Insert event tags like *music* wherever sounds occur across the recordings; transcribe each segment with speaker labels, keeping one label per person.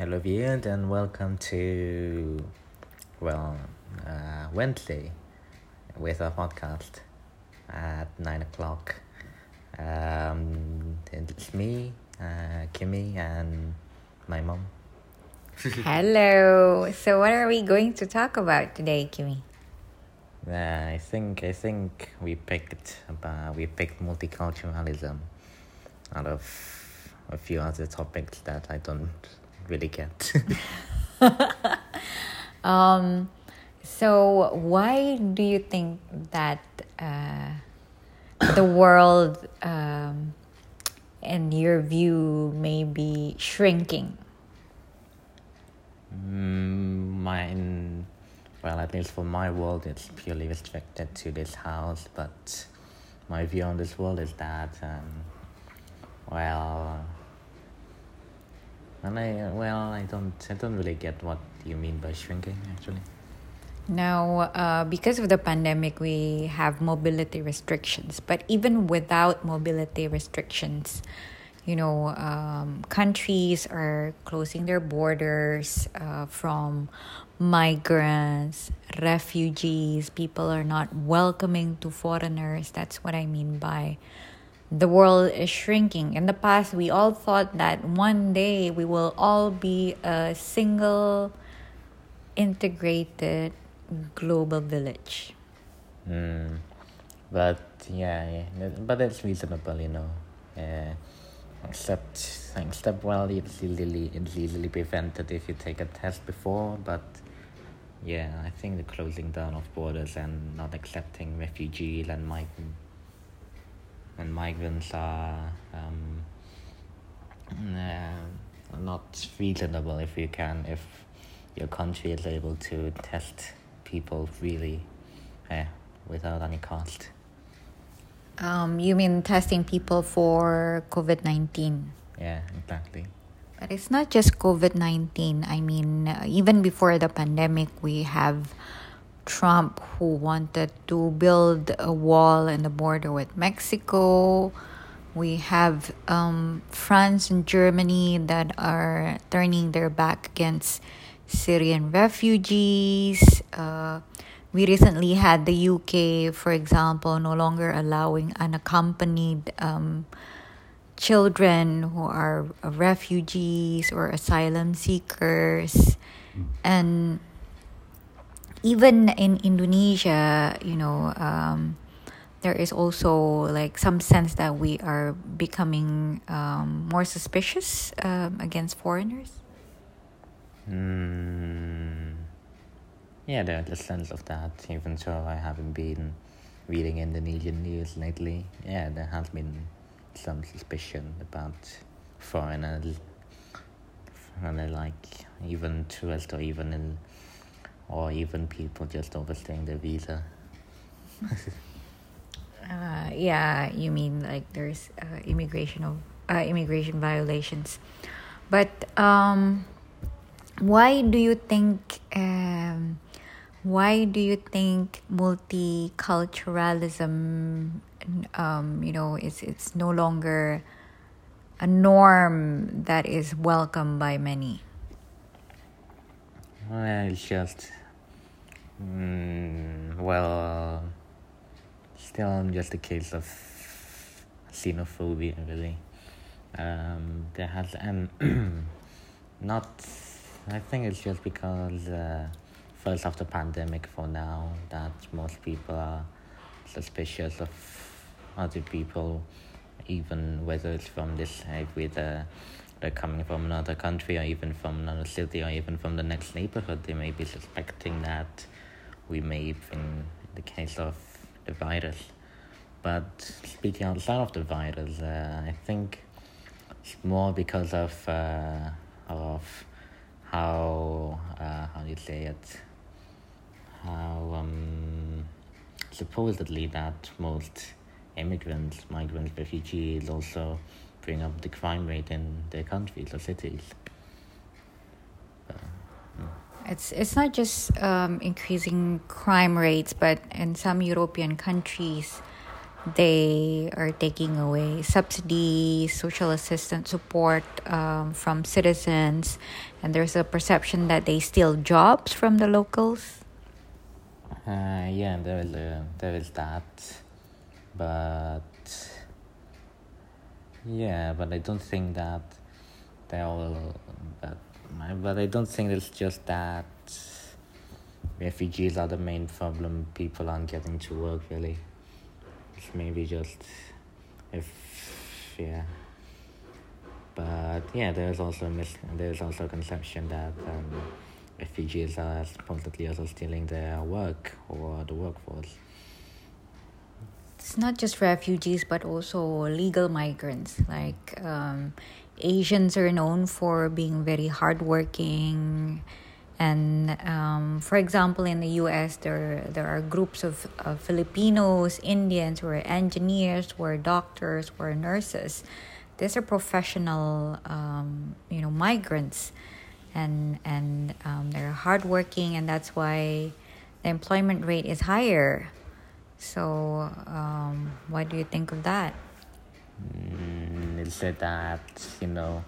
Speaker 1: Hello, viewers, and welcome to, well, uh, Wednesday with our podcast at 9 o'clock. Um, it's me, uh, Kimmy, and my mom. *laughs*
Speaker 2: Hello. So, what are we going to talk about today, Kimmy?
Speaker 1: Uh, I think I think we picked about, we picked multiculturalism out of a few other topics that I don't really get. *laughs*
Speaker 2: um, so, why do you think that uh, the world, um, in your view, may be shrinking?
Speaker 1: Mm, mine, well, at least for my world, it's purely restricted to this house. But my view on this world is that, um, well, and I well, I don't, I don't really get what you mean by shrinking, actually.
Speaker 2: Now, uh, because of the pandemic, we have mobility restrictions. But even without mobility restrictions, you know, um, countries are closing their borders uh, from migrants, refugees. People are not welcoming to foreigners. That's what I mean by the world is shrinking. In the past, we all thought that one day we will all be a single, integrated global village.
Speaker 1: Mm. But yeah, yeah, but it's reasonable, you know. Uh, except, except well, it's easily it's easily prevented if you take a test before. But yeah, I think the closing down of borders and not accepting refugees and migrant and migrants are um, uh, not reasonable if you can if your country is able to test people really uh, without any cost.
Speaker 2: Um, you mean testing people for COVID 19?
Speaker 1: Yeah, exactly.
Speaker 2: But it's not just COVID 19. I mean, uh, even before the pandemic, we have Trump who wanted to build a wall in the border with Mexico. We have um, France and Germany that are turning their back against Syrian refugees. Uh, we recently had the UK, for example, no longer allowing unaccompanied um, children who are refugees or asylum seekers. And even in Indonesia, you know, um, there is also like some sense that we are becoming um, more suspicious um, against foreigners.
Speaker 1: Mm. Yeah, there's a sense of that, even though I haven't been reading Indonesian news lately. Yeah, there has been some suspicion about foreigners, and like even tourists or even in, or even people just overstaying their visa. *laughs*
Speaker 2: uh, yeah, you mean like there's uh, immigration of uh, immigration violations, but um, why do you think um, why do you think multiculturalism um, you know it's it's no longer a norm that is welcomed by many
Speaker 1: well it's just mm, well still just a case of xenophobia really um, there has and *clears throat* not I think it's just because uh, first of the pandemic for now that most people are suspicious of other people, even whether it's from this side, whether they're coming from another country or even from another city or even from the next neighborhood. They may be suspecting that we may, in the case of the virus. But speaking outside of the virus, uh, I think it's more because of uh, of how uh, how do you say it? How um, supposedly that most immigrants, migrants, refugees also bring up the crime rate in their countries or cities.
Speaker 2: Uh, It's it's not just um, increasing crime rates, but in some European countries, they are taking away subsidy, social assistance support um, from citizens, and there's a perception that they steal jobs from the locals.
Speaker 1: Uh, yeah, there is a, there is that, but yeah, but I don't think that they all. But but I don't think it's just that refugees are the main problem. People aren't getting to work really. It's maybe just if yeah. But yeah, there's also mis- there's also a conception that um, refugees are supposedly also stealing their work or the workforce.
Speaker 2: It's not just refugees, but also legal migrants. Like um, Asians are known for being very hardworking and um, for example, in the U.S., there there are groups of, of Filipinos, Indians, who are engineers, who are doctors, who are nurses. These are professional, um, you know, migrants, and and um, they're hardworking, and that's why the employment rate is higher. So, um, what do you think of that?
Speaker 1: Mm, it's said that you know,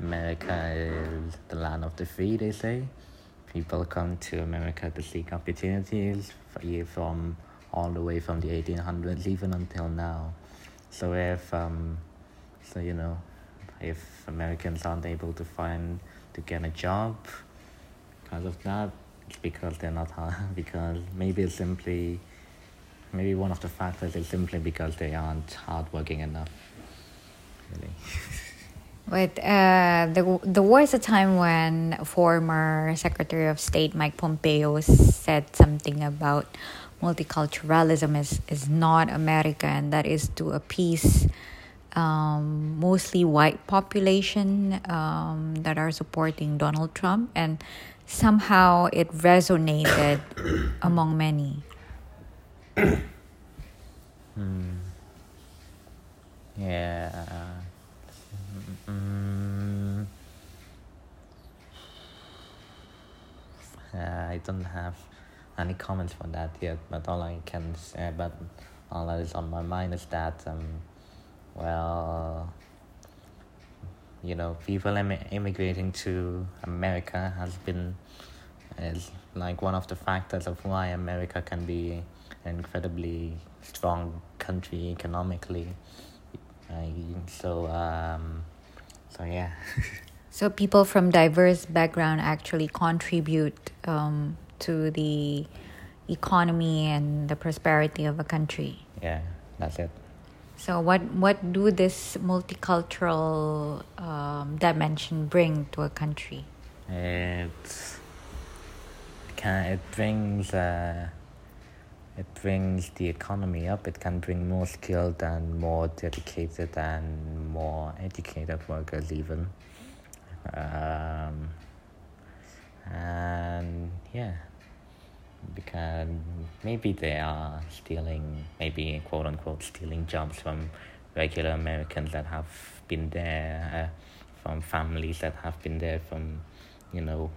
Speaker 1: America is the land of the free. They say people come to America to seek opportunities from all the way from the 1800s even until now. So if um, so you know, if Americans aren't able to find to get a job because of that, it's because they're not hard. *laughs* Because maybe it's simply, maybe one of the factors is simply because they aren't hardworking enough.
Speaker 2: But *laughs* uh, there, there was a time when former Secretary of State Mike Pompeo said something about multiculturalism is, is not America, and that is to appease um, mostly white population um, that are supporting Donald Trump, and somehow it resonated *coughs* among many.
Speaker 1: hmm. Yeah. Mm, uh, I don't have any comments for that yet, but all I can say, but all that is on my mind is that, um, well, you know, people Im- immigrating to America has been is like one of the factors of why America can be an incredibly strong country economically. So um, so yeah. *laughs*
Speaker 2: so people from diverse background actually contribute um, to the economy and the prosperity of a country.
Speaker 1: Yeah, that's it.
Speaker 2: So what what do this multicultural um, dimension bring to a country?
Speaker 1: It can it brings uh, it brings the economy up. It can bring more skilled and more dedicated and more educated workers, even. Um, and yeah, because maybe they are stealing, maybe quote unquote, stealing jobs from regular Americans that have been there, uh, from families that have been there from, you know,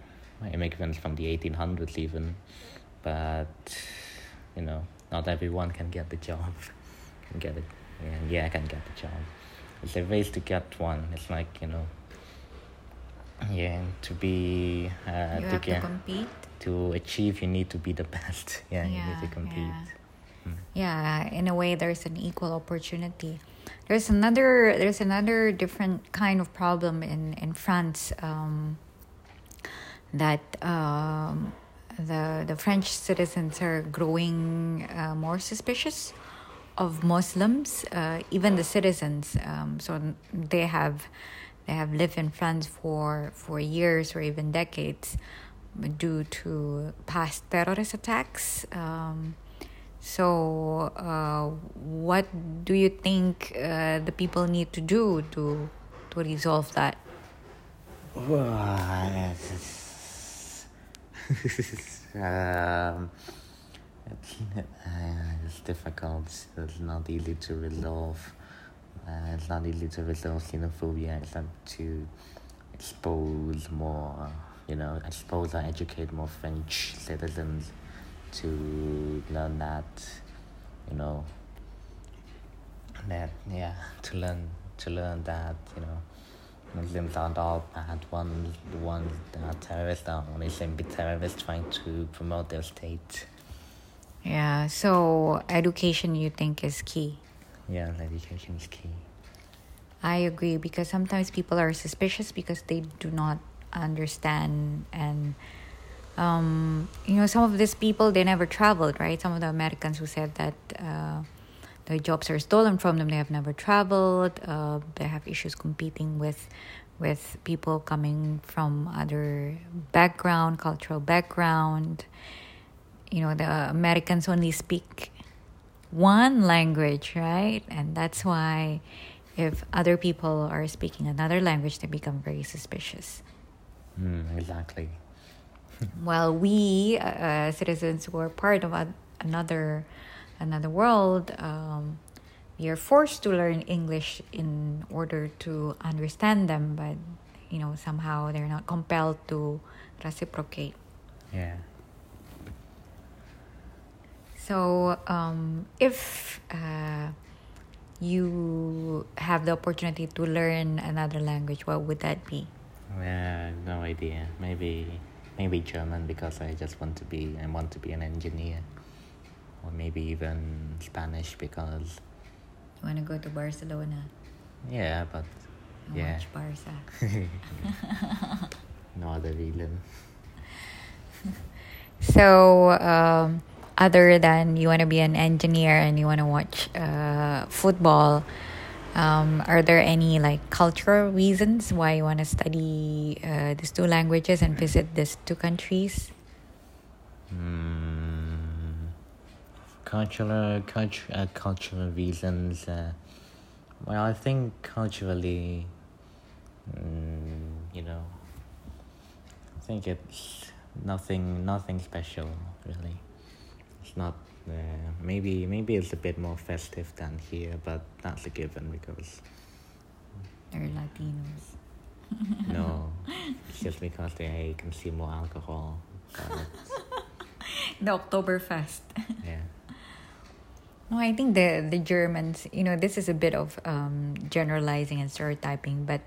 Speaker 1: immigrants from the 1800s, even. But you know, not everyone can get the job, *laughs* can get it, and yeah, can get the job. It's a race to get one. It's like you know, yeah, to be
Speaker 2: uh, you to get to compete.
Speaker 1: To achieve, you need to be the *laughs* best. Yeah, yeah you need to compete.
Speaker 2: Yeah. Hmm. yeah, in a way, there's an equal opportunity. There's another. There's another different kind of problem in in France. Um, that um, the the French citizens are growing uh, more suspicious of Muslims, uh, even the citizens. Um, so they have they have lived in France for for years or even decades due to past terrorist attacks. Um, so, uh, what do you think uh, the people need to do to to resolve that?
Speaker 1: Well, *laughs* um, it's, *laughs* uh, it's difficult. It's not easy to resolve. Uh, it's not easy to resolve xenophobia except to expose more, you know, expose or educate more French citizens to learn that, you know, that yeah to learn to learn that you know Muslims aren't all bad ones the ones that are terrorists are only simply terrorists trying to promote their state
Speaker 2: Yeah, so education you think is key.
Speaker 1: Yeah education is key.
Speaker 2: I agree because sometimes people are suspicious because they do not understand and um, you know some of these people they never traveled right? Some of the americans who said that uh, the jobs are stolen from them they have never traveled uh, they have issues competing with with people coming from other background cultural background. You know the americans only speak one language right? And that's why if other people are speaking another language they become very suspicious.
Speaker 1: Mm, exactly. *laughs*
Speaker 2: Well, we uh, citizens who are part of a, another another world um, we are forced to learn english in order to understand them but you know somehow they're not compelled to reciprocate.
Speaker 1: Yeah
Speaker 2: so um, if uh, you have the opportunity to learn another language what would that be?
Speaker 1: Yeah no idea. Maybe maybe german because i just want to be i want to be an engineer. Or maybe even spanish because
Speaker 2: you want to go to barcelona?
Speaker 1: Yeah but
Speaker 2: and
Speaker 1: Yeah.
Speaker 2: watch barca? *laughs*
Speaker 1: No other reason. *laughs*
Speaker 2: So, um, other than you want to be an engineer and you want to watch uh, football, um, are there any like cultural reasons why you want to study uh, these two languages and visit these two countries?
Speaker 1: Mm, cultural, culture, uh, cultural reasons. Uh, well, I think culturally, mm, you know, I think it's nothing, nothing special really. It's not. Uh, maybe, maybe it's a bit more festive than here, but that's a given because
Speaker 2: They're Latinos. *laughs*
Speaker 1: no, *laughs* it's just because they consume more alcohol. *laughs*
Speaker 2: The Oktoberfest.
Speaker 1: yeah.
Speaker 2: No, I think the the Germans, you know, this is a bit of um, generalizing and stereotyping, but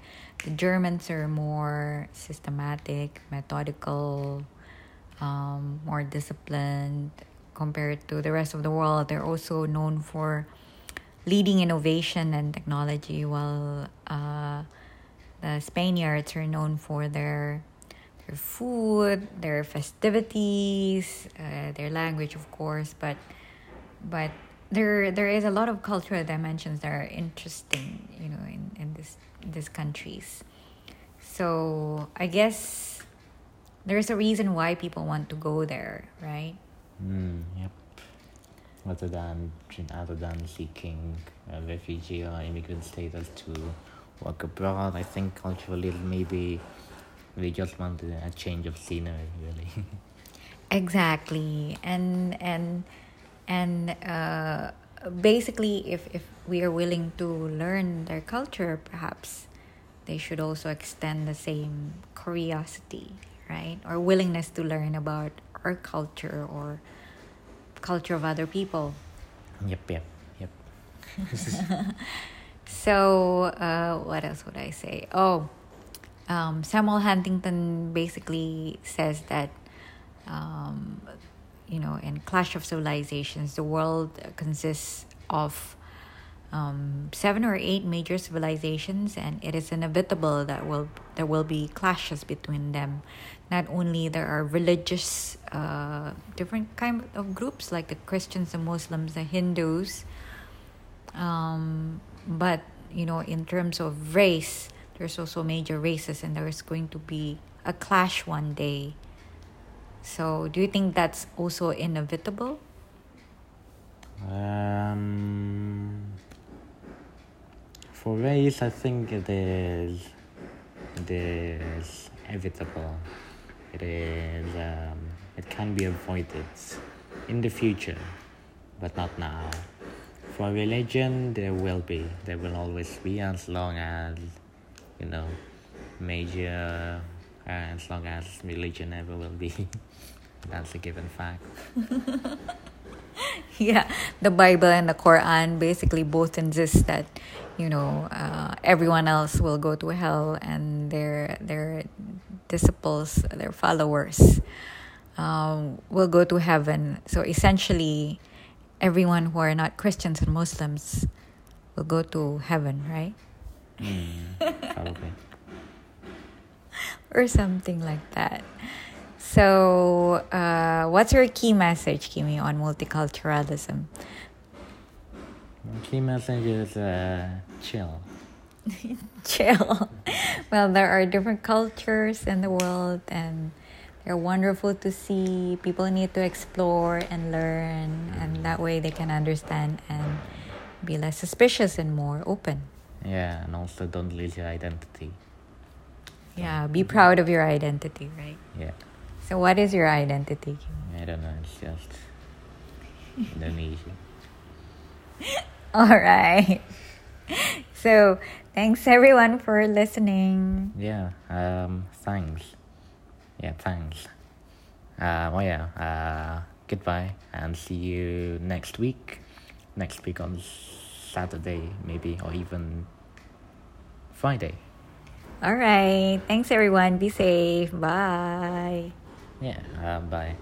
Speaker 2: the Germans are more systematic, methodical, um, more disciplined compared to the rest of the world. They're also known for leading innovation and technology, while uh, the Spaniards are known for their their food, their festivities, uh, their language, of course, but but there there is a lot of cultural dimensions that are interesting, you know, in, in this these countries. So I guess there's a reason why people want to go there, right?
Speaker 1: Mm, yep. Other than other than seeking a refugee or immigrant status to work abroad, I think culturally maybe we just want a change of scenery, really. *laughs*
Speaker 2: Exactly, and and and uh, basically, if if we are willing to learn their culture, perhaps they should also extend the same curiosity, right, or willingness to learn about our culture or culture of other people.
Speaker 1: yep, yep, yep. *laughs*
Speaker 2: So, uh, what else would I say? Oh, um, Samuel Huntington basically says that, um, you know, in Clash of Civilizations, the world consists of um, seven or eight major civilizations, and it is inevitable that will there will be clashes between them. Not only there are religious, uh, different kind of groups like the Christians, the Muslims, the Hindus, um, but you know in terms of race there's also major races and there's going to be a clash one day so do you think that's also inevitable
Speaker 1: Um, for race, I think it is, it is inevitable. It is, um, it can be avoided in the future, but not now. For religion, there will be, there will always be, as long as, you know, major, uh, as long as religion ever will be. *laughs* That's a given fact. *laughs* *laughs*
Speaker 2: yeah, the Bible and the Quran basically both insist that you know uh, everyone else will go to hell and their their disciples, their followers, um, will go to heaven. So essentially, everyone who are not Christians and Muslims will go to heaven, right?
Speaker 1: Mm, probably. *laughs*
Speaker 2: or something like that. So, uh, what's your key message, Kimi, on multiculturalism?
Speaker 1: Key message is uh, chill. *laughs*
Speaker 2: Chill. well, there are different cultures in the world, and they're wonderful to see. People need to explore and learn, and that way they can understand and be less suspicious and more open.
Speaker 1: Yeah, and also don't lose your identity.
Speaker 2: Yeah, be proud of your identity, right?
Speaker 1: Yeah,
Speaker 2: So, what is your identity?
Speaker 1: I don't know. It's just Indonesia. *laughs*
Speaker 2: All right. So, thanks everyone for listening.
Speaker 1: Yeah. Um. Thanks. Yeah. Thanks. Uh. Oh yeah. Uh. Goodbye, and see you next week. Next week on Saturday, maybe, or even Friday.
Speaker 2: All right. Thanks everyone. Be safe. Bye.
Speaker 1: Yeah. Uh, bye.